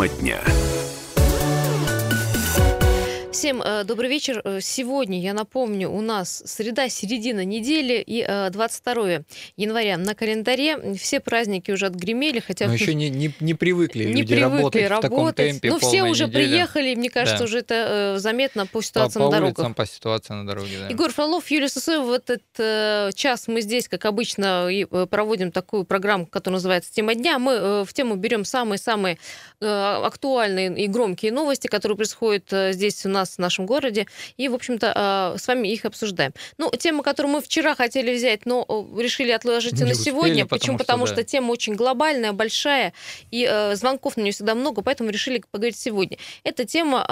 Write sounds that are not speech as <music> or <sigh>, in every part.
Тема дня. Всем э, добрый вечер. Э, сегодня, я напомню, у нас среда, середина недели и э, 22 января на календаре. Все праздники уже отгремели, хотя... Но еще не, не, не привыкли не люди привыкли работать, работать. в таком темпе Ну, все уже неделя. приехали, мне кажется, Да. уже это э, заметно по по, ситуации по на дорогах. улицам, по ситуации на дороге. Да. Егор Фролов, Юлия Сысоева. В этот э, час мы здесь, как обычно, и, э, проводим такую программу, которая называется «Тема дня». Мы э, в тему берем самые-самые э, актуальные и громкие новости, которые происходят э, здесь у нас, в нашем городе, и, в общем-то, э, с вами их обсуждаем. Ну, тема, которую мы вчера хотели взять, но решили отложить Не на успели, сегодня. потому Почему? что, Потому да. что тема очень глобальная, большая, и э, звонков на нее всегда много, поэтому решили поговорить сегодня. Эта тема,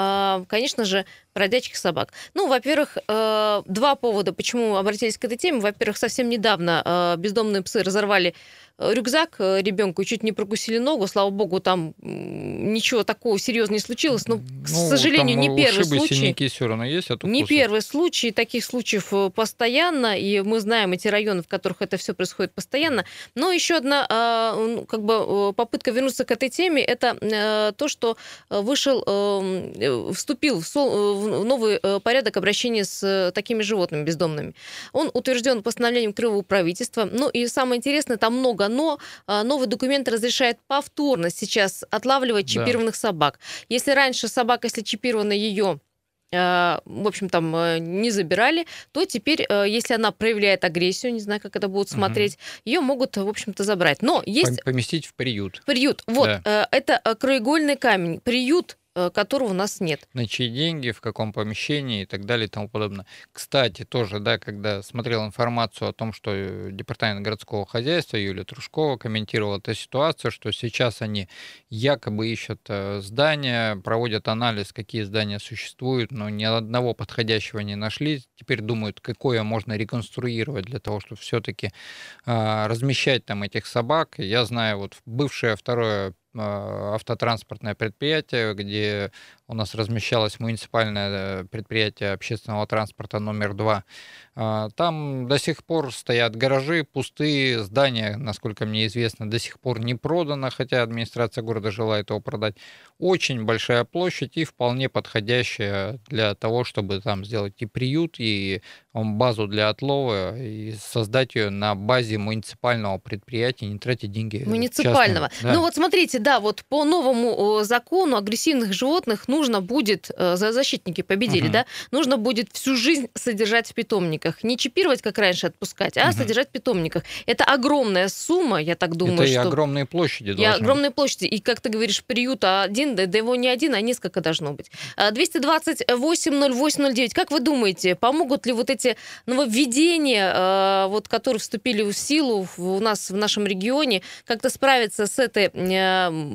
э, конечно же, бродячих собак. Ну, во-первых, э, два повода, почему обратились к этой теме. Во-первых, совсем недавно э, бездомные псы разорвали э, рюкзак ребенку и чуть не прокусили ногу. Слава богу, там ничего такого серьезного не случилось. Но, к Ну, сожалению, не первый случай. синяки все равно есть от Не укусов. первый случай, таких случаев постоянно, и мы знаем эти районы, в которых это все происходит постоянно. Но еще одна а, ну, как бы попытка вернуться к этой теме, это то, что вышел, вступил в новый э, порядок обращения с э, такими животными бездомными. Он утвержден постановлением Крымского правительства. Ну и самое интересное, там много но. А, Новый документ разрешает повторно сейчас отлавливать Да. чипированных собак. Если раньше собака, если чипирована ее э, в общем, там не забирали, то теперь, если она проявляет агрессию, не знаю, как это будут смотреть, ее могут, в общем-то, забрать. Но есть Пом- Поместить в приют. приют. Вот, Да. это краеугольный камень. Приют, которого у нас нет. на чьи деньги, в каком помещении и так далее и тому подобное. Кстати, тоже, да, когда смотрел информацию о том, что э, Департамент городского хозяйства Юлия Трушкова комментировала эту ситуацию, что сейчас они якобы ищут э, здания, проводят анализ, какие здания существуют, но ни одного подходящего не нашли. Теперь думают, какое можно реконструировать для того, чтобы все-таки размещать там этих собак. Я знаю, вот бывшее второе э, автотранспортное предприятие, где у нас размещалось муниципальное э, предприятие общественного транспорта номер два. А, Там до сих пор стоят гаражи, пустые здания, насколько мне известно, до сих пор не продано, хотя администрация города желает его продать. Очень большая площадь и вполне подходящая для того, чтобы там сделать и приют, и базу для отлова, и создать ее на базе муниципального предприятия, не тратить деньги Муниципального. частные. Да. Ну вот смотрите, да, вот по новому э, закону агрессивных животных нужно будет, э, за защитники победили, Мгм. да, нужно будет всю жизнь содержать в питомниках. Не чипировать, как раньше, отпускать, а Мгм. содержать в питомниках. Это огромная сумма, я так думаю, Это и что... огромные площади И должны быть. огромные площади. И, как ты говоришь, приют один, да, да его не один, а несколько должно быть. А, 228-08-09. Как вы думаете, помогут ли вот эти нововведения, э, вот, которые вступили в силу у нас в нашем регионе, как-то справиться с этой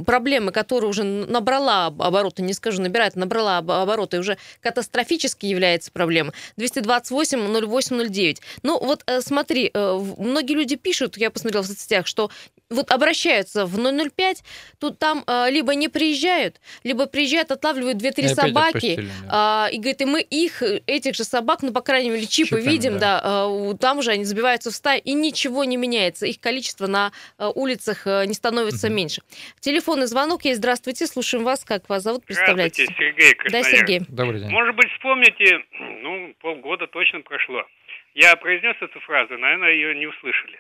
проблемой, которая уже набрала об- обороты, не скажу набирает, набрала об- обороты, уже катастрофически является проблемой. 228-08-09. Ну вот э, смотри, э, многие люди пишут, я посмотрела в соцсетях, что вот обращаются в 005, тут там э, либо не приезжают, либо приезжают, отлавливают 2-3 И опять собаки, отпустили, да. а, и говорит, и мы их, этих же собак, ну, по крайней мере, чипы Чипами, видим, да, да. а, там же они забиваются в стаю, и ничего не меняется. Их количество на улицах не становится Мгм. меньше. Телефонный звонок есть. Здравствуйте, слушаем вас. Как вас зовут? Представляете? Здравствуйте, Сергей Да, Красноярск. Сергей. Добрый день. Может быть, вспомните, ну, полгода точно прошло. Я произнес эту фразу, наверное, ее не услышали.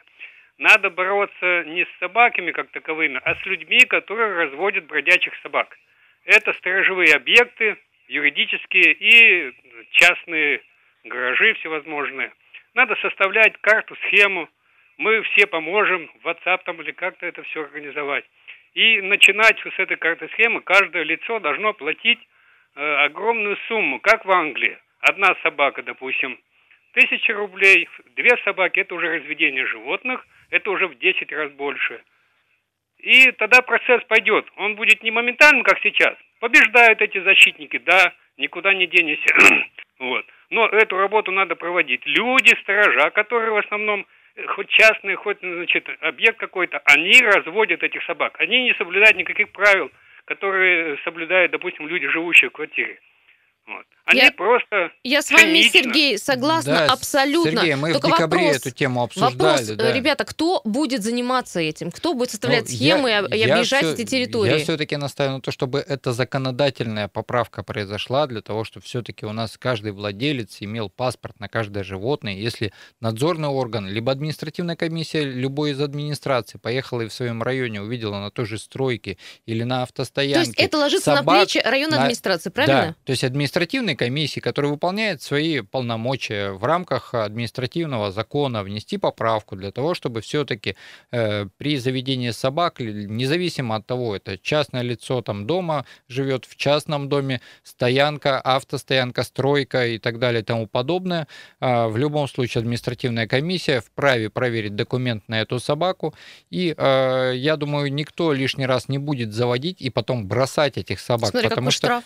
Надо бороться не с собаками как таковыми, а с людьми, которые разводят бродячих собак. Это сторожевые объекты, юридические и частные гаражи всевозможные. Надо составлять карту, схему. Мы все поможем, в WhatsApp там или как-то это все организовать. И начинать с этой карты схемы каждое лицо должно платить э, огромную сумму, как в Англии. Одна собака, допустим, тысяча рублей, две собаки, это уже разведение животных, это уже в 10 раз больше. И тогда процесс пойдет. Он будет не моментальным, как сейчас. Побеждают эти защитники, да, никуда не денешься. <clears throat> вот. Но эту работу надо проводить. Люди, сторожа, которые в основном хоть частные, хоть значит, объект какой-то, они разводят этих собак. Они не соблюдают никаких правил, которые соблюдают, допустим, люди, живущие в квартире. Вот. Они Я- просто Я с вами, цинично. Сергей, согласна Да, абсолютно. Сергей, мы Только в декабре вопрос, эту тему обсуждали. Вопрос, да. ребята, кто будет заниматься этим? Кто будет составлять Ну, схемы я- и я объезжать всё- эти территории? Я все-таки настаиваю на то, чтобы эта законодательная поправка произошла для того, чтобы все-таки у нас каждый владелец имел паспорт на каждое животное. Если надзорный орган, либо административная комиссия любой из администраций поехала и в своем районе увидела на той же стройке или на То автостоянке есть это ложится на собак плечи районной на- администрации, правильно? Да, то есть административной комиссии, которая выполняет свои полномочия в рамках административного закона, внести поправку для того, чтобы все-таки при заведении собак, независимо от того, это частное лицо там дома живет в частном доме, стоянка, автостоянка, стройка и так далее и тому подобное, а, в любом случае административная комиссия вправе проверить документ на эту собаку, и э, я думаю, никто лишний раз не будет заводить и потом бросать этих собак, Смотри, потому что штраф.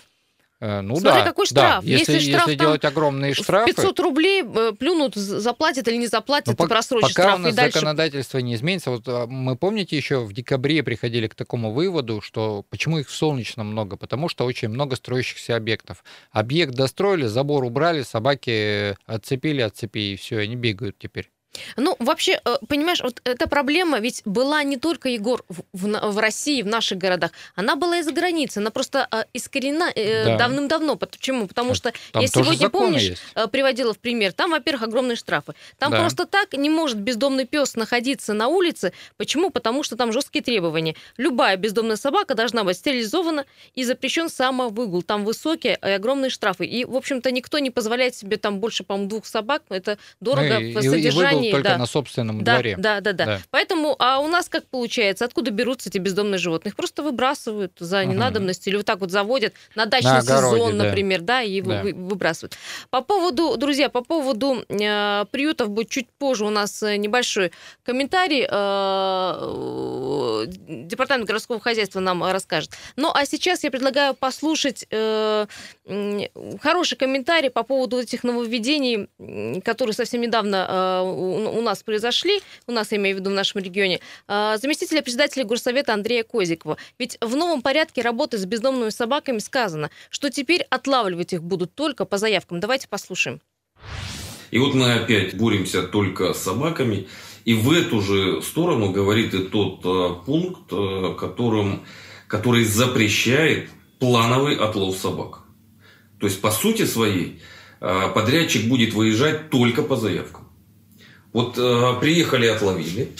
Э, Ну Смотри, да, какой да. штраф. Если, Если штраф если делать огромные штрафы, 500 рублей э, плюнут, заплатят или не заплатят, ну, это пок- просрочить пока штраф. у нас и дальше законодательство не изменится, вот а, мы помните еще в декабре приходили к такому выводу, что почему их в Солнечном много, потому что очень много строящихся объектов. Объект достроили, забор убрали, собаки отцепили от цепи и все, они бегают теперь. Ну, вообще, э, понимаешь, вот эта проблема ведь была не только, Егор, в, в России, в наших городах. Она была и за границей. Она просто э, искорена э, Да. давным-давно. Почему? Потому что Там я сегодня, помнишь, есть. приводила в пример. Там, во-первых, огромные штрафы. Там Да. просто так не может бездомный пес находиться на улице. Почему? Потому что там жесткие требования. Любая бездомная собака должна быть стерилизована и запрещен самовыгул. Там высокие и огромные штрафы. И, в общем-то, никто не позволяет себе там больше, по-моему, двух собак. Это дорого Ну, и, в и- и содержании. только да. на собственном Да, дворе. да, да, да, Да. Поэтому, а у нас как получается? Откуда берутся эти бездомные животные? Их просто выбрасывают за Мгм. ненадобность или вот так вот заводят на дачный На огороде, сезон, например, да, и Да. вы- выбрасывают. По поводу, друзья, по поводу э, приютов будет чуть позже у нас э, небольшой комментарий. э, Департамент городского хозяйства нам э, расскажет. Ну, а сейчас я предлагаю послушать э, хороший комментарий по поводу этих нововведений, которые совсем недавно э, у нас произошли, у нас, я имею в виду, в нашем регионе, э, заместителя председателя горсовета Андрея Козикова. Ведь в новом порядке работы с бездомными собаками сказано, что теперь отлавливать их будут только по заявкам. Давайте послушаем. И вот мы опять боремся только с собаками. И в эту же сторону говорит и тот э, пункт, э, которым, который запрещает плановый отлов собак. То есть, по сути своей, э, подрядчик будет выезжать только по заявкам. Вот э, приехали, отловили.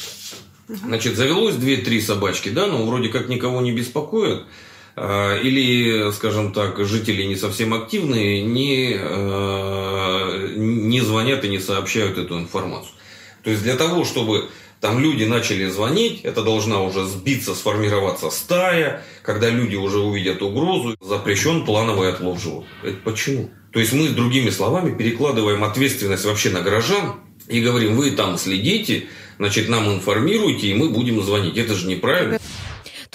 Значит, завелось 2-3 собачки, да, но вроде как никого не беспокоит. Э, Или, скажем так, жители не совсем активные, не, э, не звонят и не сообщают эту информацию. То есть для того, чтобы там люди начали звонить, это должна уже сбиться, сформироваться стая, когда люди уже увидят угрозу, запрещен плановый отлов животных. Это почему? То есть мы, другими словами, перекладываем ответственность вообще на горожан и говорим, вы там следите, значит, нам информируйте, и мы будем звонить. Это же неправильно.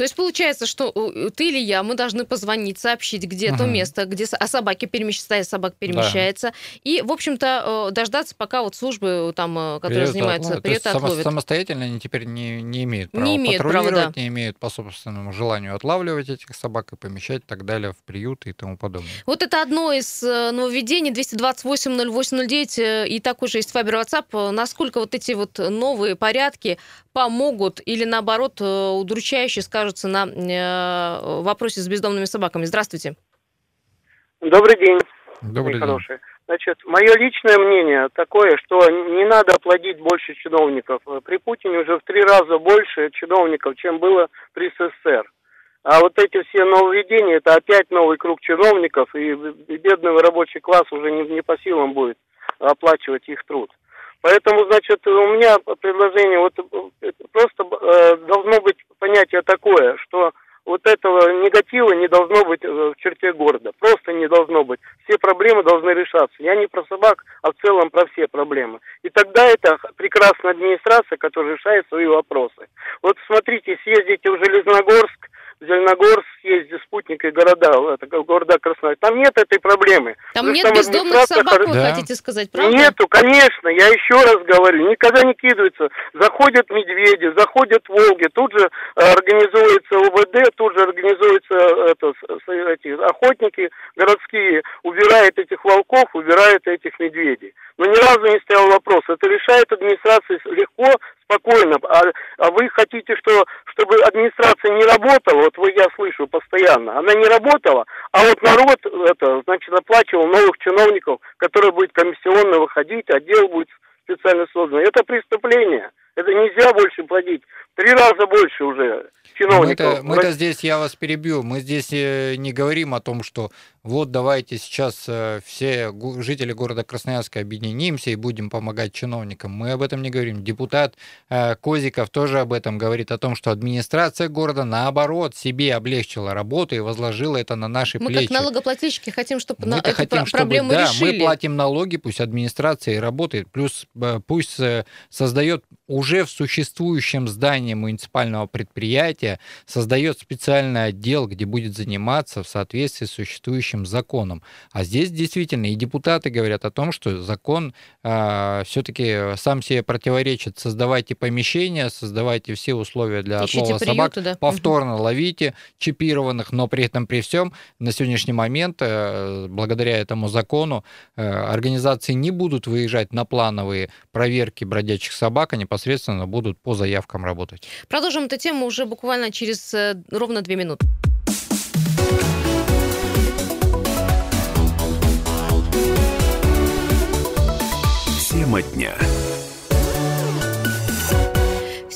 То есть получается, что ты или я, мы должны позвонить, сообщить, где то Мгм. место, где а собаки перемещаются, собак перемещается, и, в общем-то, э, дождаться, пока вот службы э, там, э, которые Приют занимаются. То приюты, само- отловят. самостоятельно они теперь не, не имеют Не права имеют права, да. не имеют по собственному желанию отлавливать этих собак и помещать и так далее в приюты и тому подобное. Вот это одно из нововведений 228-08-09, э, и так уже есть Фабер WhatsApp. Насколько вот эти вот новые порядки помогут или, наоборот, э, удручающе скажутся на э, вопросе с бездомными собаками? Здравствуйте. Добрый день, Добрый день. хорошие. Значит, мое личное мнение такое, что не надо плодить больше чиновников. При Путине уже в три раза больше чиновников, чем было при СССР. А вот эти все нововведения, это опять новый круг чиновников, и и бедный рабочий класс уже не, не по силам будет оплачивать их труд. Поэтому, значит, у меня предложение, вот э, просто э, должно быть понятие такое, что вот этого негатива не должно быть э, в черте города. Просто не должно быть. Все проблемы должны решаться. Я не про собак, а в целом про все проблемы. И тогда это прекрасная администрация, которая решает свои вопросы. Вот смотрите, съездите в Железногорск, Зеленогорск съезде спутник и города, это города Краснодар. Там нет этой проблемы. Там нет там бездомных собак, вы да. хотите сказать, правда? Нету, конечно, я еще раз говорю, никогда не кидаются. Заходят медведи, заходят волги, тут же организуется УВД, тут же организуются это, эти охотники городские, убирают этих волков, убирают этих медведей. Но ни разу не стоял вопрос. Это решает администрация легко, спокойно. А, а вы хотите, что, чтобы администрация не работала, вот вы, я слышу постоянно, она не работала, а вот народ, это, значит, оплачивал новых чиновников, которые будут комиссионно выходить, отдел будет специально создан. Это преступление. Это нельзя больше платить. Три раза больше уже чиновников. Мы-то, мы-то здесь, я вас перебью, мы здесь э, не говорим о том, что вот давайте сейчас э, все жители города Красноярска объединимся и будем помогать чиновникам. Мы об этом не говорим. Депутат э, Козиков тоже об этом говорит, о том, что администрация города, наоборот, себе облегчила работу и возложила это на наши мы плечи. Мы как налогоплательщики хотим, чтобы мы на эту хотим, проблему чтобы, решили. Да, мы платим налоги, пусть администрация и работает, плюс пусть создает уже в существующем здании муниципального предприятия, создает специальный отдел, где будет заниматься в соответствии с существующим законом. А здесь действительно и депутаты говорят о том, что закон э, а, все-таки сам себе противоречит. Создавайте помещения, создавайте все условия для Ищите отлова приюты, собак, да. повторно угу. ловите чипированных, но при этом при всем на сегодняшний момент, э, благодаря этому закону, э, организации не будут выезжать на плановые проверки бродячих собак, а непосредственно будут по заявкам работать. Продолжим эту тему уже буквально через э, ровно две минуты. Тема дня.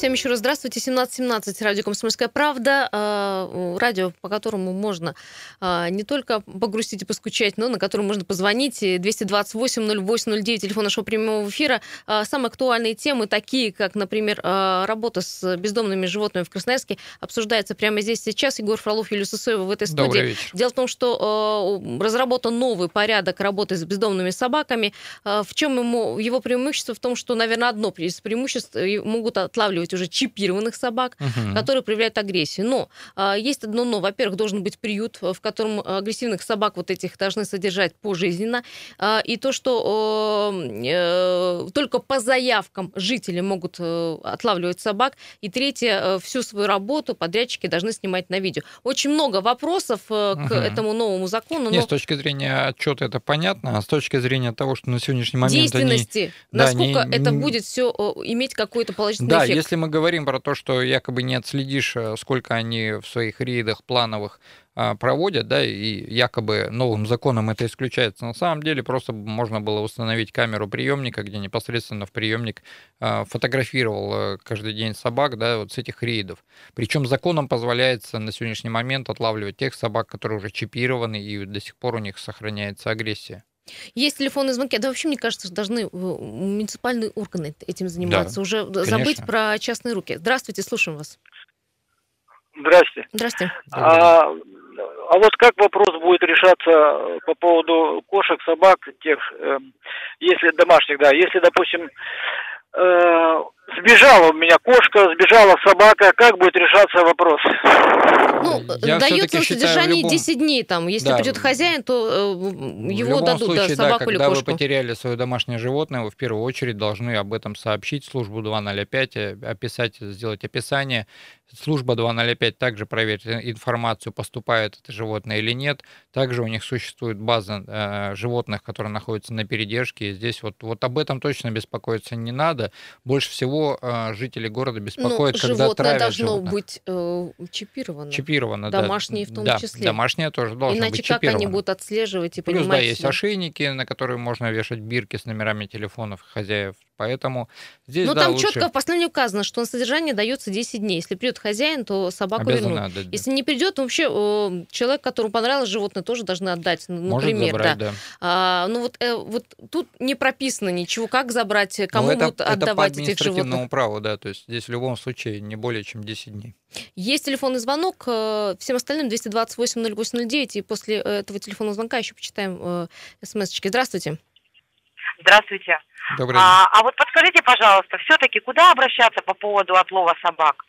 Всем еще раз здравствуйте. 17.17, радио «Комсомольская правда». А, радио, по которому можно а, не только погрустить и поскучать, но на котором можно позвонить. 228-08-09, телефон нашего прямого эфира. А, самые актуальные темы, такие как, например, работа с бездомными животными в Красноярске, обсуждается прямо здесь сейчас. Егор Фролов, Юлия Сысоева в этой студии. Дело в том, что разработан новый порядок работы с бездомными собаками. В чем ему, его преимущество? В том, что, наверное, одно из преимуществ могут отлавливать уже чипированных собак, угу. которые проявляют агрессию. Но э, есть одно но. Во-первых, должен быть приют, в котором агрессивных собак вот этих должны содержать пожизненно. Э, и то, что э, только по заявкам жители могут э, отлавливать собак. И третье, э, всю свою работу подрядчики должны снимать на видео. Очень много вопросов э, к угу. этому новому закону. Нет, но... с точки зрения отчета это понятно, а с точки зрения того, что на сегодняшний момент действенности, они... насколько да, не... это будет все иметь какой-то положительный да, эффект. если мы говорим про то, что якобы не отследишь, э, сколько они в своих рейдах плановых а, проводят, да, и якобы новым законом это исключается. На самом деле просто можно было установить камеру приемника, где непосредственно в приемник а, фотографировал э, каждый день собак, да, вот с этих рейдов. Причем законом позволяется на сегодняшний момент отлавливать тех собак, которые уже чипированы, и до сих пор у них сохраняется агрессия. Есть телефонные звонки. Да вообще, мне кажется, должны э, муниципальные органы этим заниматься. Да, Уже конечно. забыть про частные руки. Здравствуйте, слушаем вас. Здрасте. Здравствуйте. А, а вот как вопрос будет решаться по поводу кошек, собак, тех, э, если домашних, да, если, допустим, э, сбежала у меня кошка, сбежала собака, как будет решаться вопрос? Ну, Я дается на содержание любом... 10 дней, там, если да. придет хозяин, то э, его дадут, случае, да, собаку да, или когда кошку. вы потеряли свое домашнее животное, вы в первую очередь должны об этом сообщить службу 205, э, описать, сделать описание. Служба 205 также проверит информацию, поступает это животное или нет. Также у них существует база э, животных, которые находятся на передержке. И здесь вот, вот об этом точно беспокоиться не надо. Больше всего всего а, жители города беспокоит, ну, когда травят должно животных. быть э, чипировано. Чипировано, Домашние да. в том да, числе. домашнее тоже Иначе быть чипировано. как они будут отслеживать и Плюс, понимать... да, есть ошейники, на которые можно вешать бирки с номерами телефонов хозяев. Поэтому здесь, Но да, там лучше... четко в послании указано, что на содержание дается 10 дней. Если придет хозяин, то собаку вернут. отдать, да. Если не придет, вообще человек, которому понравилось животное, тоже должны отдать. Например, Может забрать, да. да. А, ну вот, э, вот тут не прописано ничего, как забрать, кому это, будут отдавать это по этих животных. праву, да, то есть здесь в любом случае не более чем 10 дней. Есть телефонный звонок, э, всем остальным 228-0809, и после этого телефонного звонка еще почитаем э, смс-очки. Здравствуйте. Здравствуйте. Добрый день. А, а вот подскажите, пожалуйста, все-таки куда обращаться по поводу отлова собак?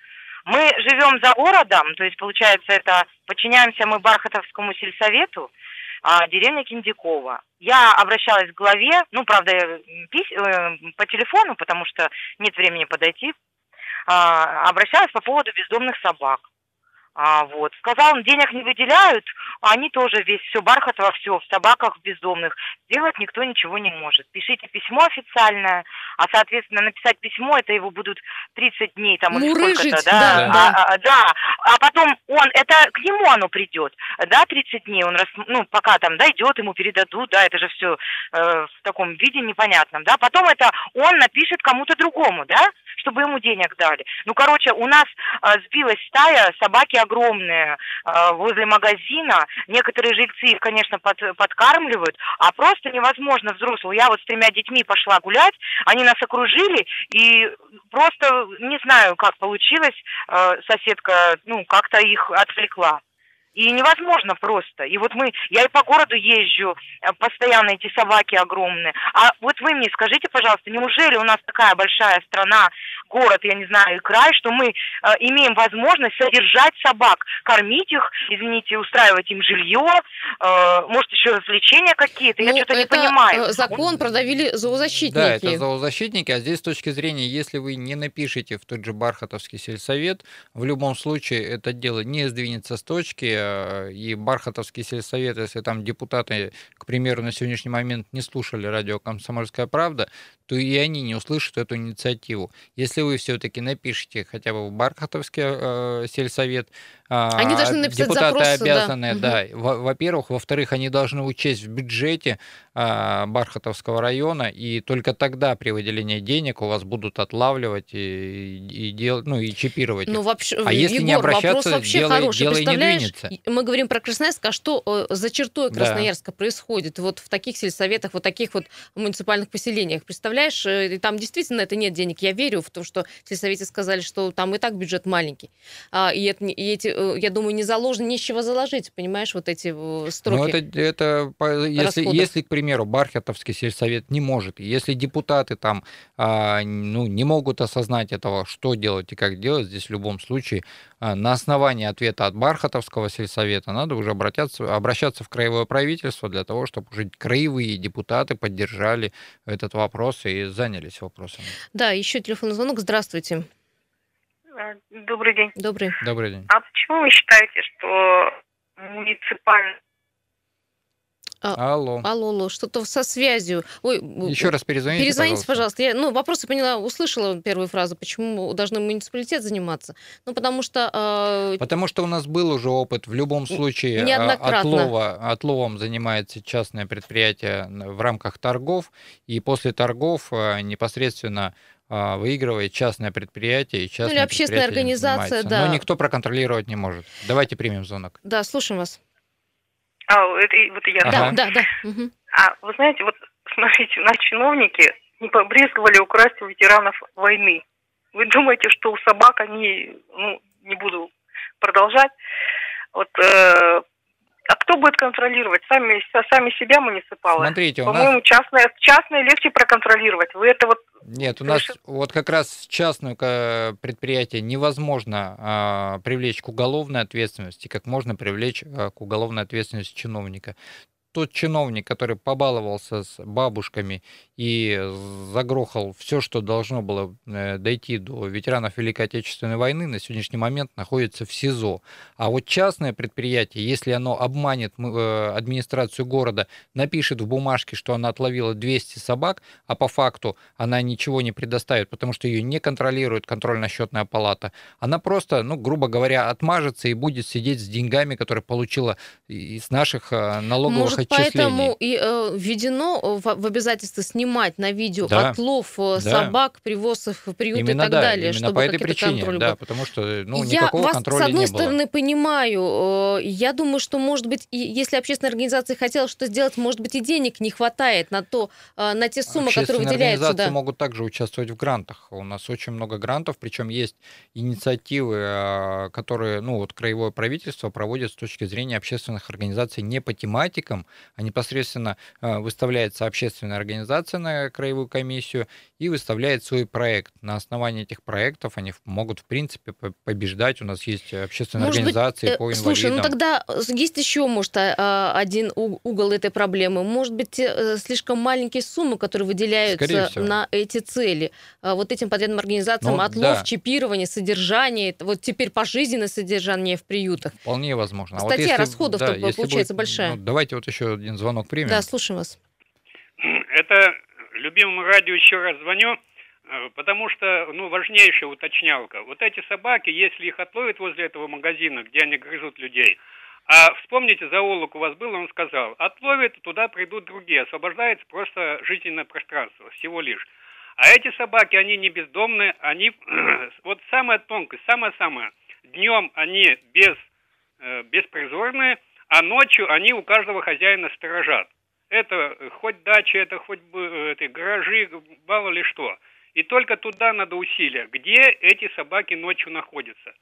Мы живем за городом, то есть, получается, это подчиняемся мы Бархатовскому сельсовету, а, деревня Киндякова. Я обращалась к главе, ну, правда, пись, э, по телефону, потому что нет времени подойти, а, обращалась по поводу бездомных собак. А, вот. Сказал, он денег не выделяют, а они тоже весь, все бархатово, все, в собаках бездомных. Сделать никто ничего не может. Пишите письмо официальное, а, соответственно, написать письмо, это его будут 30 дней там или сколько-то, да? Да, да. А, а, да. А потом он, это к нему оно придет, да, 30 дней, он, рас, ну, пока там дойдет, ему передадут, да, это же все э, в таком виде непонятном, да. Потом это он напишет кому-то другому, да, чтобы ему денег дали. Ну, короче, у нас э, сбилась стая, собаки огромные э, возле магазина. Некоторые жильцы их, конечно, под, подкармливают, а просто невозможно взрослому. Я вот с тремя детьми пошла гулять, они нас окружили, и просто не знаю, как получилось, э, соседка, ну, как-то их отвлекла. И невозможно просто. И вот мы, я и по городу езжу, э, постоянно эти собаки огромные. А вот вы мне скажите, пожалуйста, неужели у нас такая большая страна, город, я не знаю, и край, что мы э, имеем возможность содержать собак, кормить их, извините, устраивать им жилье, э, может еще развлечения какие-то, Ну, я что-то не понимаю. э, Закон продавили зоозащитники. Да, это зоозащитники, а здесь с точки зрения, если вы не напишете в тот же Бархатовский сельсовет, в любом случае это дело не сдвинется с точки, э, и Бархатовский сельсовет, если там депутаты, к примеру, на сегодняшний момент не слушали радио «Комсомольская правда», то и они не услышат эту инициативу. Если вы все-таки напишите хотя бы в Бархатовский э, сельсовет, а, Они должны написать депутаты запросы, да. обязаны, да, во- во-первых, во-вторых, они должны учесть в бюджете а, Бархатовского района, и только тогда при выделении денег у вас будут отлавливать и, и дел, ну и чипировать. Ну, вообще, А если не Егор, обращаться, вообще дело- хороший. дело не Представляешь, двинется. мы говорим про Красноярск, а что э, за чертой Да. Красноярска происходит вот в таких сельсоветах, вот таких вот муниципальных поселениях? Представляешь, э, и там действительно это нет денег. Я верю в то, что в сельсовете сказали, что там и так бюджет маленький. А, и, это, и эти, э, я думаю, не заложено, не с чего заложить, понимаешь, вот эти э, строки. Ну, это, это если, расходов. если, к примеру, Бархатовский сельсовет не может, если депутаты там а, ну, не могут осознать этого, что делать и как делать, здесь в любом случае а, на основании ответа от Бархатовского сельсовета надо уже обратиться, обращаться в краевое правительство для того, чтобы уже краевые депутаты поддержали этот вопрос и занялись вопросами. Да, еще телефонный звонок. Здравствуйте. А, Добрый день. Добрый. Добрый день. А почему вы считаете, что муниципальный Алло. Алло, алло, что-то со связью. Ой, Еще раз перезвоните, Перезвоните, пожалуйста. пожалуйста. Я, ну, вопрос я поняла, услышала первую фразу, почему должны муниципалитет заниматься. Ну, потому что э, Потому что у нас был уже опыт. В любом случае а, Неоднократно. отлова, отловом занимается частное предприятие н- в рамках торгов, и после торгов а, непосредственно а, выигрывает частное предприятие и частное Ну, или общественная организация, да. Но никто проконтролировать не может. Давайте примем звонок. да, слушаем вас. А, это и- вот я. Ага. Да, да, да. мгм. А вы знаете, вот смотрите, наши чиновники не побрезговали украсть у ветеранов войны. Вы думаете, что у собак они, ну, не буду продолжать, вот, э, а кто будет контролировать? Сами, сами себя муниципалы? Смотрите, у нас... По-моему, частное, частное легче проконтролировать. Вы это вот Нет, у нас вот как раз частное ка- предприятие невозможно а, привлечь к уголовной ответственности, как можно привлечь а, к уголовной ответственности чиновника. Тот чиновник, который побаловался с бабушками и загрохал все, что должно было э, дойти до ветеранов Великой Отечественной войны, на сегодняшний момент находится в СИЗО. А вот частное предприятие, если оно обманет э, администрацию города, напишет в бумажке, что она отловила 200 собак, а по факту она ничего не предоставит, потому что ее не контролирует контрольно-счетная палата, она просто, ну, грубо говоря, отмажется и будет сидеть с деньгами, которые получила из наших э, налоговых Может, отчислений. поэтому и э, введено в, в обязательство снимать на видео Да, отлов э, да. собак, привоз их в приют Именно и так да, далее, чтобы по этой причине, контроль да, был. потому что ну, я никакого вас, контроля с одной не было. стороны, понимаю. э, Я думаю, что, может быть, и если общественная организация хотела что сделать, может быть, и денег не хватает на, то, э, на те суммы, которые выделяются. организации Да. могут также участвовать в грантах. У нас очень много грантов, причем есть инициативы, которые, ну, вот краевое правительство проводит с точки зрения общественных организаций не по тематикам, а непосредственно э, выставляется общественная организация на краевую комиссию и выставляет свой проект. На основании этих проектов они могут, в принципе, побеждать. У нас есть общественные может организации быть, по инвалидам. Слушай, ну тогда есть еще, может, а, а, один угол этой проблемы. Может быть, слишком маленькие суммы, которые выделяются на эти цели. Вот этим подрядным организациям ну, отлов, да. чипирование, содержание, вот теперь пожизненное содержание в приютах. Вполне возможно. А Статья вот если, расходов да, получается будет, большая. Ну, давайте вот еще один звонок примем. Да, слушаем вас. Это любимому радио еще раз звоню, э, потому что, ну, важнейшая уточнялка. Вот эти собаки, если их отловят возле этого магазина, где они грызут людей, а вспомните, зоолог у вас был, он сказал, отловят, туда придут другие, освобождается просто жизненное пространство, всего лишь. А эти собаки, они не бездомные, они, <clears throat> вот самая тонкость, самое-самое, днем они без, э, беспризорные, а ночью они у каждого хозяина сторожат. Это хоть дача, это хоть бы это, гаражи, мало ли что. И только туда надо усилия, где эти собаки ночью находятся.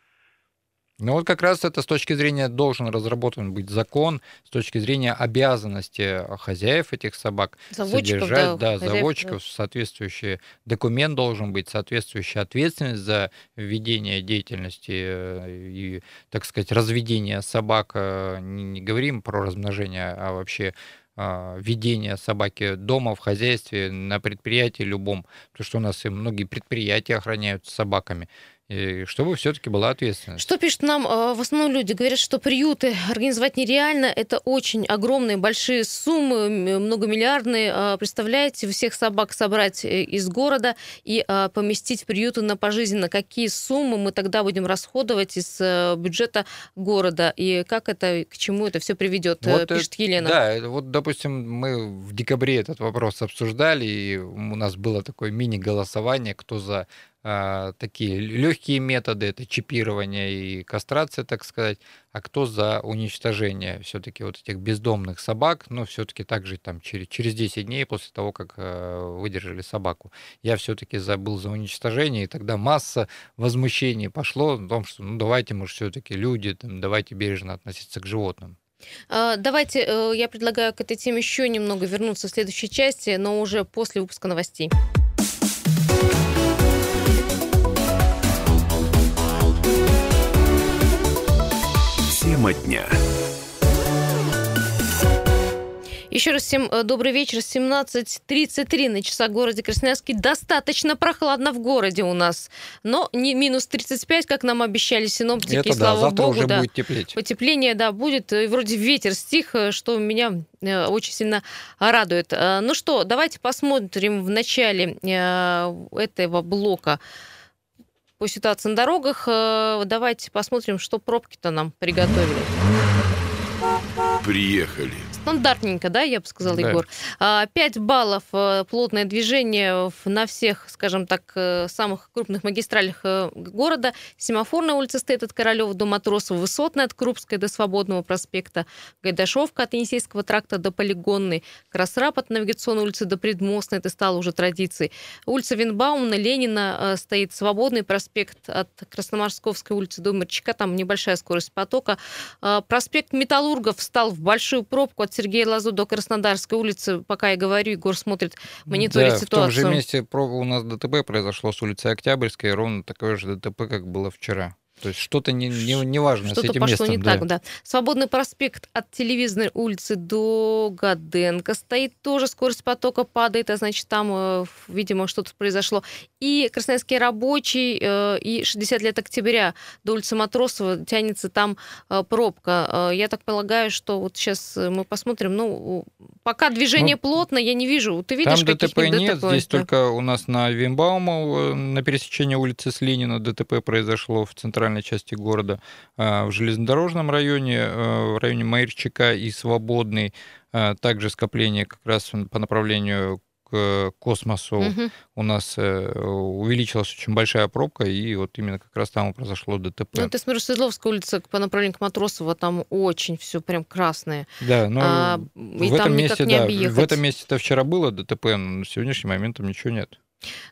Ну вот как раз это с точки зрения должен разработан быть закон, с точки зрения обязанности хозяев этих собак заводчиков, содержать, да, да хозяев, заводчиков, да. соответствующий документ должен быть, соответствующая ответственность за ведение деятельности э, и, так сказать, разведение собак. Э, не, не говорим про размножение, а вообще ведения собаки дома, в хозяйстве, на предприятии любом, потому что у нас и многие предприятия охраняются собаками и чтобы все-таки была ответственность. Что пишут нам э, в основном люди? Говорят, что приюты организовать нереально, это очень огромные, большие суммы, многомиллиардные. А, представляете, всех собак собрать э, из города и а, поместить в приюты на пожизненно. Какие суммы мы тогда будем расходовать из э, бюджета города? И как это, к чему это все приведет, вот пишет это, Елена. Да, вот, допустим, мы в декабре этот вопрос обсуждали, и у нас было такое мини-голосование, кто за а, такие легкие методы, это чипирование и кастрация, так сказать, а кто за уничтожение все-таки вот этих бездомных собак, но все-таки также там через, через 10 дней после того, как э, выдержали собаку. Я все-таки забыл за уничтожение, и тогда масса возмущений пошло о том, что ну давайте, мы все-таки люди, там, давайте бережно относиться к животным. А, давайте, э, я предлагаю к этой теме еще немного вернуться в следующей части, но уже после выпуска новостей. Тема дня. Еще раз всем э, добрый вечер. 17.33 на часах в городе Красноярске. Достаточно прохладно в городе у нас. Но не минус 35, как нам обещали синоптики. Это слава да, завтра богу, уже да. будет теплеть. Потепление, да, будет. И вроде ветер стих, э, что меня э, очень сильно радует. Ну что, давайте посмотрим в начале этого блока по ситуации на дорогах. Э, давайте посмотрим, что пробки-то нам приготовили. Приехали. Стандартненько, да, я бы сказал, да. Егор. 5 баллов э, плотное движение на всех, скажем так, э, самых крупных магистралях э, города. Семафорная улица стоит от Королева до Матросова, Высотная от Крупской до Свободного проспекта, Гайдашовка от Енисейского тракта до Полигонной, Красрап от Навигационной улицы до Предмостной, это стало уже традицией. Улица Винбаумна, Ленина стоит Свободный проспект от Красноморсковской улицы до Мерчика, там небольшая скорость потока. Проспект Металлургов стал в большую пробку от Сергея Лазу до Краснодарской улицы, пока я говорю, Егор смотрит, мониторит да, ситуацию. в том же месте у нас ДТП произошло с улицы Октябрьской, ровно такое же ДТП, как было вчера. То есть что-то не, не, не важно что-то с этим пошло местом. не да. так, да. Свободный проспект от Телевизорной улицы до Гаденко стоит тоже, скорость потока падает, а значит, там, э, видимо, что-то произошло. И Красноярский рабочий, э, и 60 лет октября до улицы Матросова тянется там э, пробка. Я так полагаю, что вот сейчас мы посмотрим, ну, пока движение ну, плотно, я не вижу. Ты видишь Там ДТП нет, ДТП? здесь да. только у нас на Вимбаума на пересечении улицы с Ленина ДТП произошло в центральном центральной части города, а, в железнодорожном районе, а, в районе Майерчика и Свободный, а, также скопление как раз по направлению к космосу угу. у нас э, увеличилась очень большая пробка, и вот именно как раз там произошло ДТП. Ну, ты смотришь, Свердловская улица по направлению к Матросово, там очень все прям красное. Да, но а, в, этом месте, да, в этом месте это вчера было ДТП, но на сегодняшний момент там ничего нет.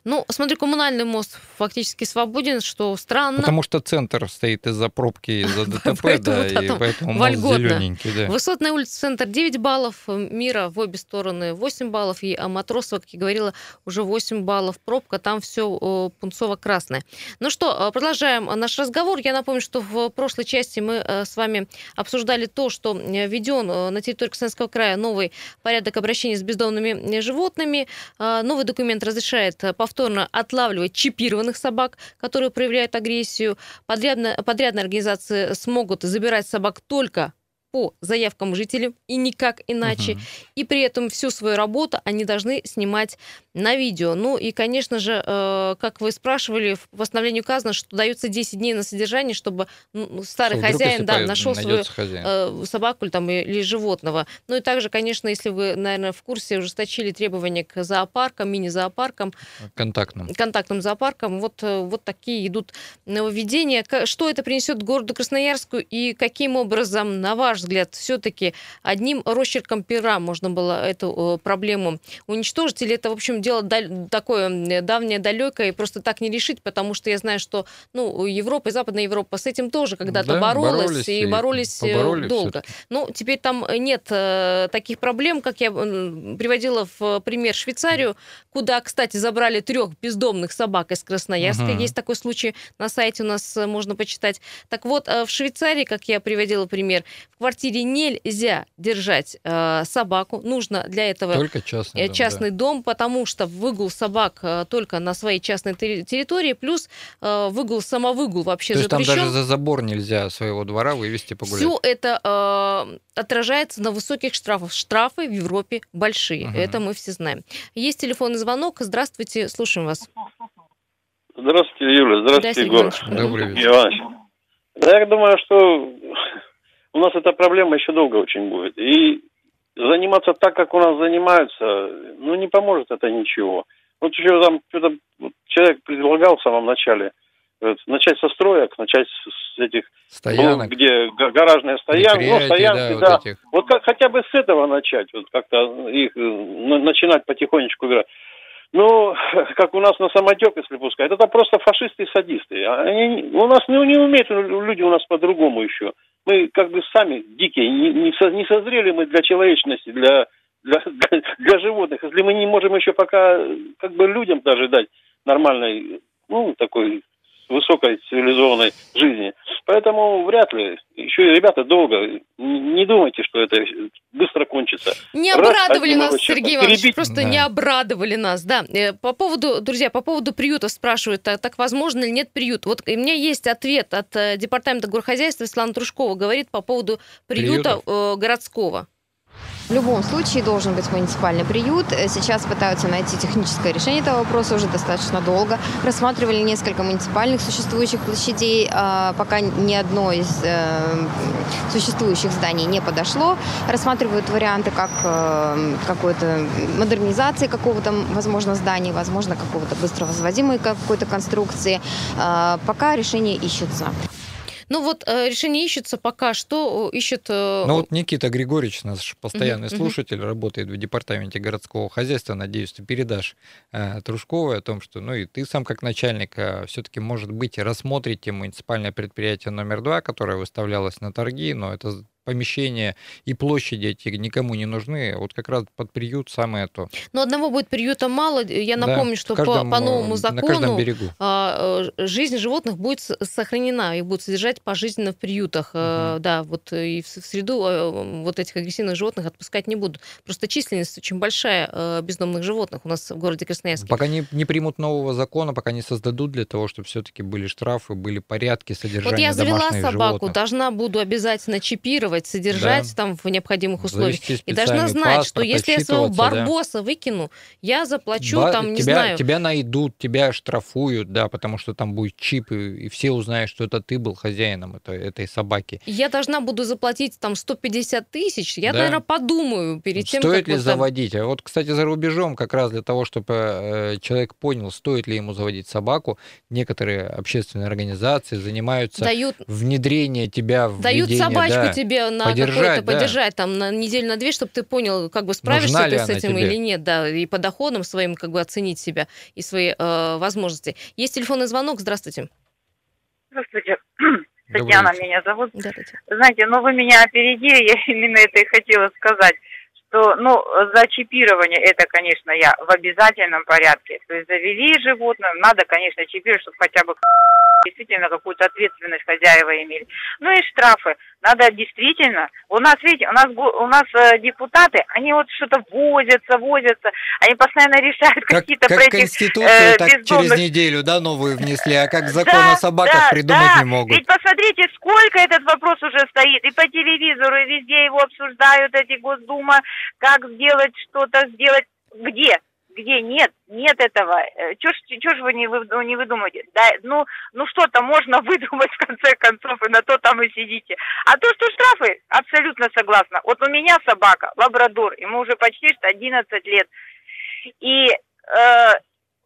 Ну, смотри, коммунальный мост фактически свободен, что странно. Потому что центр стоит из-за пробки, из-за <laughs> ДТП, Поэтому да, и поэтому мост зелененький, да. Высотная улица, центр 9 баллов, мира в обе стороны 8 баллов, и Матросова, как я говорила, уже 8 баллов. Пробка, там все пунцово-красное. Ну что, э, продолжаем наш разговор. Я напомню, что в прошлой части мы э, с вами обсуждали то, что э, введен э, на территории Красноярского края новый порядок обращения с бездомными э, животными. Э, Новый документ разрешает э, повторно отлавливать чипированных собак, которые проявляют агрессию. Подрядно- подрядные организации смогут забирать собак только по заявкам жителей и никак иначе. Мгм. И при этом всю свою работу они должны снимать на видео. Ну и, конечно же, э, как вы спрашивали, в постановлении указано, что дается 10 дней на содержание, чтобы ну, старый Что вдруг, хозяин если да, по- нашел свою хозяин. э, собаку там, или животного. Ну и также, конечно, если вы, наверное, в курсе, ужесточили требования к зоопаркам, мини-зоопаркам, Контактным. контактным зоопаркам. Вот, э, вот такие идут нововведения. Что это принесет городу Красноярску и каким образом, на ваш взгляд, все-таки одним росчерком пера можно было эту э, проблему уничтожить? Или это, в общем, дело такое давнее, далекое и просто так не решить? Потому что я знаю, что ну, Европа и Западная Европа с этим тоже когда-то Да, боролась, боролись и боролись э, долго. Ну, теперь там нет э, таких проблем, как я приводила в пример Швейцарию, куда, кстати, забрали трех бездомных собак из Красноярска. Мгм. Есть такой случай на сайте у нас можно почитать. Так вот, в Швейцарии, как я приводила пример, в квартире нельзя держать э, собаку. Нужно для этого Только частный э, дом, да. частный дом, потому что выгул собак э, только на своей частной терри- территории, плюс э, выгул, самовыгул вообще То есть там запрещен. даже за забор нельзя своего двора вывести погулять. Все это э, отражается на высоких штрафах. Штрафы в Европе большие. Мгм. Это мы все знаем. Есть телефонный звонок. Здравствуйте, слушаем вас. Здравствуйте, Юля. Да, Здравствуйте, Сергей Егор. Добрый вечер. Иванович. Да, я думаю, что у нас эта проблема еще долго очень будет. И заниматься так, как у нас занимаются, ну, не поможет это ничего. Вот еще там что-то человек предлагал в самом начале э, начать со строек, начать с этих, Стоянок, ну, где га- гаражные стоянки, ну, стоянки, да, да. вот этих. Вот как, хотя бы с этого начать, вот как-то их э, на- начинать потихонечку играть. Ну, <laughs> как у нас на самотек, если пускать, это просто фашисты и садисты. Они, у нас не, не умеют люди у нас по-другому еще. Мы как бы сами дикие, не, не, со- не созрели мы для человечности, для, для, <laughs> для, для животных. Если мы не можем еще пока как бы людям даже дать нормальной, ну, такой высокой цивилизованной жизни. Поэтому вряд ли. Еще и ребята долго. Не думайте, что это быстро кончится. Не Раз, обрадовали один нас, Сергей Иванович, перебить. просто Да. не обрадовали нас, да. Э, По поводу, друзья, по поводу приютов спрашивают, а так возможно или нет приют? Вот у меня есть ответ от э, Департамента горхозяйства, Светлана Трушкова говорит по поводу приюта э, городского. В любом случае должен быть муниципальный приют. Э, Сейчас пытаются найти техническое решение этого вопроса уже достаточно долго. Рассматривали несколько муниципальных существующих площадей, а, пока ни одно из э, существующих зданий не подошло. Рассматривают варианты как э, какой-то модернизации какого-то, возможно, здания, возможно, какого-то быстро возводимой какой-то конструкции. А, Пока решение ищется. Ну вот э, решение ищется пока что, э, ищет... э, Ну вот Никита Григорьевич, наш постоянный мгм. слушатель, работает в департаменте городского хозяйства. Надеюсь, ты передашь э, Трушковой о том, что, ну и ты сам как начальник, все-таки, может быть, рассмотрите муниципальное предприятие номер два, которое выставлялось на торги, но это помещения и площади эти никому не нужны. Вот как раз под приют самое то. Но одного будет приюта мало. Я Да, напомню, в что каждом, по, по новому закону а, э, жизнь животных будет сохранена, их будут содержать пожизненно в приютах. Э, Да, вот э, и в среду вот этих агрессивных животных отпускать не будут. Просто численность очень большая бездомных животных у нас в городе Красноярске. Пока не, не примут нового закона, пока не создадут для того, чтобы все-таки были штрафы, были порядки содержания Вот я завела домашних собаку, животных. должна буду обязательно чипировать, содержать Да. там в необходимых условиях. И должна знать, что паспорт, если я своего отчитываться, да. барбоса выкину, я заплачу Ба- там, не тебя, знаю. тебя найдут, тебя штрафуют, да, потому что там будет чип, и, и все узнают, что это ты был хозяином это, этой собаки. Я должна буду заплатить там 150 тысяч. Я, Да. наверное, подумаю перед тем, стоит ли вот там- заводить? А вот, кстати, за рубежом как раз для того, чтобы э, человек понял, стоит ли ему заводить собаку, некоторые общественные организации занимаются дают внедрением тебя в Дают ведение, собачку да. тебе на Подержать, какое-то да. поддержать там на неделю, на две, чтобы ты понял, как бы справишься Нужна ты с этим тебе? или нет, да, и по доходам своим как бы оценить себя и свои э, возможности. Есть телефонный звонок, здравствуйте. Здравствуйте. Татьяна меня зовут. Да, Татьяна. Знаете, ну вы меня опередили, я именно это и хотела сказать, что, ну, за чипирование это, конечно, я в обязательном порядке. То есть завели животное, надо, конечно, чипировать, чтобы хотя бы действительно какую-то ответственность хозяева имели. Ну и штрафы. Надо действительно, у нас, видите, у нас, у нас э, депутаты, они вот что-то возятся, возятся, они постоянно решают Как, какие-то как про этих, Конституцию, э, так через бездомных неделю, да, новую внесли, а как закон да, о собаках да, придумать да. не могут. Ведь посмотрите, сколько этот вопрос уже стоит. И по телевизору, и везде его обсуждают, эти Госдума, как сделать что-то, сделать. Где? Где? Нет, нет этого. Чего ж, вы не, вы, не выдумываете? Да, ну, ну что-то можно <laughs> выдумать в конце концов, и на то там и сидите. А то, что штрафы, абсолютно согласна. Вот у меня собака, лабрадор, ему уже почти что 11 лет. И э,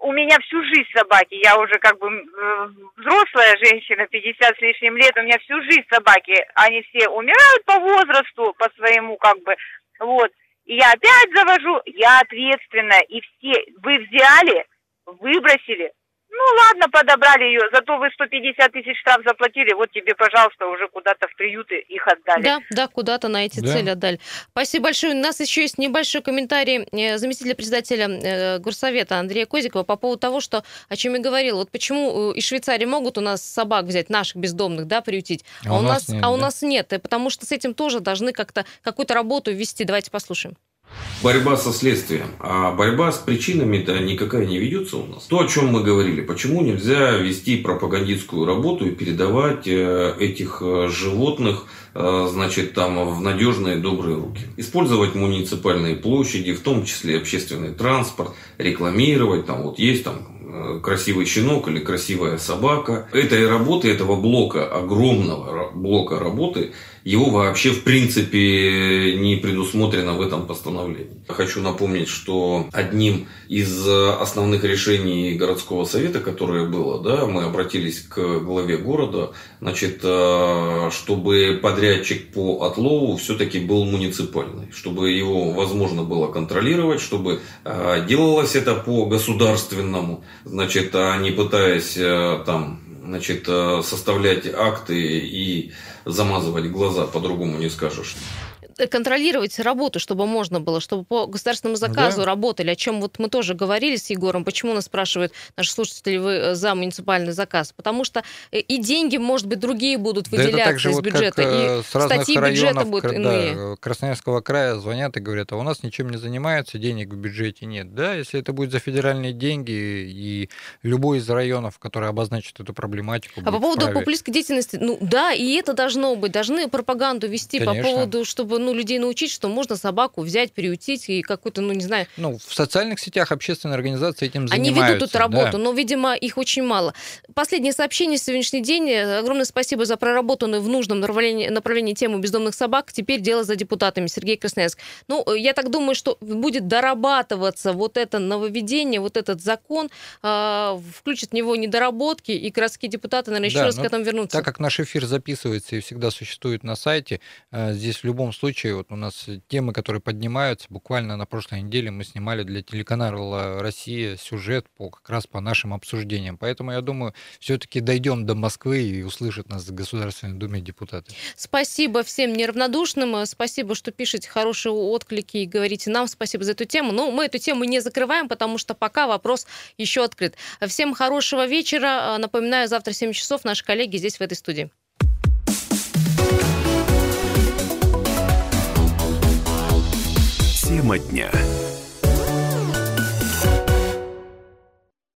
у меня всю жизнь собаки. Я уже как бы э, взрослая женщина, 50 с лишним лет. У меня всю жизнь собаки. Они все умирают по возрасту, по своему как бы. Вот. Я опять завожу. Я ответственная. И все, вы взяли, выбросили. Ну ладно, подобрали ее, зато вы 150 тысяч штраф заплатили, вот тебе, пожалуйста, уже куда-то в приюты их отдали. Да, да, куда-то на эти Да. цели отдали. Спасибо большое. У нас еще есть небольшой комментарий э, заместителя председателя э, Горсовета Андрея Козикова по поводу того, что, о чем я говорил, вот почему э, из Швейцарии могут у нас собак взять, наших бездомных, да, приютить, а, у нас, нет, а у да. нас нет, и потому что с этим тоже должны как-то какую-то работу ввести. Давайте послушаем. Борьба со следствием. А борьба с причинами-то никакая не ведется у нас. То, о чем мы говорили. Почему нельзя вести пропагандистскую работу и передавать э, этих э, животных э, значит, там в надежные добрые руки. Использовать муниципальные площади, в том числе общественный транспорт, рекламировать, там вот есть там красивый щенок или красивая собака. Этой работы, этого блока, огромного блока работы, его вообще в принципе не предусмотрено в этом постановлении. Хочу напомнить, что одним из основных решений городского совета, которое было, да, мы обратились к главе города, значит, э, чтобы подрядчик по отлову все-таки был муниципальный, чтобы его возможно было контролировать, чтобы э, делалось это по государственному, значит, а не пытаясь э, там значит, э, составлять акты и замазывать глаза, по-другому не скажешь. Э, контролировать работу, чтобы можно было, чтобы по государственному заказу Да. работали, о чем вот мы тоже говорили с Егором, почему нас спрашивают наши слушатели, вы э, за муниципальный заказ, потому что э, и деньги, может быть, другие будут Да это выделяться так же из вот бюджета, как и с разных статьи бюджета районов будут Кра- иные. да, Красноярского края звонят и говорят, а у нас ничем не занимаются, денег в бюджете нет. Да, если это будет за федеральные деньги, и любой из районов, который обозначит эту проблематику, А по поводу вправе. популистской деятельности, ну да, и это должно быть, должны пропаганду вести Конечно. по поводу, чтобы ну, людей научить, что можно собаку взять, приютить и какую-то, ну не знаю, Ну, в социальных сетях общественные организации этим Они занимаются. ведут эту работу, да. но, видимо, их очень мало. Последнее сообщение сегодняшний день. Огромное спасибо за проработанную в нужном направлении, направлении тему бездомных собак. Теперь дело за депутатами. Сергей Красноярск. Ну, я так думаю, что будет дорабатываться вот это нововведение, вот этот закон, э, включит в него недоработки, и городские депутаты, наверное, еще Да, раз к этому вернутся. Так как наш эфир записывается и всегда существует на сайте, э, здесь в любом случае вот у нас темы, которые поднимаются, буквально на прошлой неделе мы снимали для телеканала «Россия» сюжет по, как раз по нашим обсуждениям. Поэтому, я думаю, все-таки дойдем до Москвы и услышат нас в Государственной Думе депутаты. Спасибо всем неравнодушным, э, спасибо, что пишете хорошие отклики и говорите нам спасибо за эту тему. Но мы эту тему не закрываем, потому что пока вопрос еще открыт. Всем хорошего вечера. Э, Напоминаю, завтра в 7 часов наши коллеги здесь, в этой студии. Тема дня.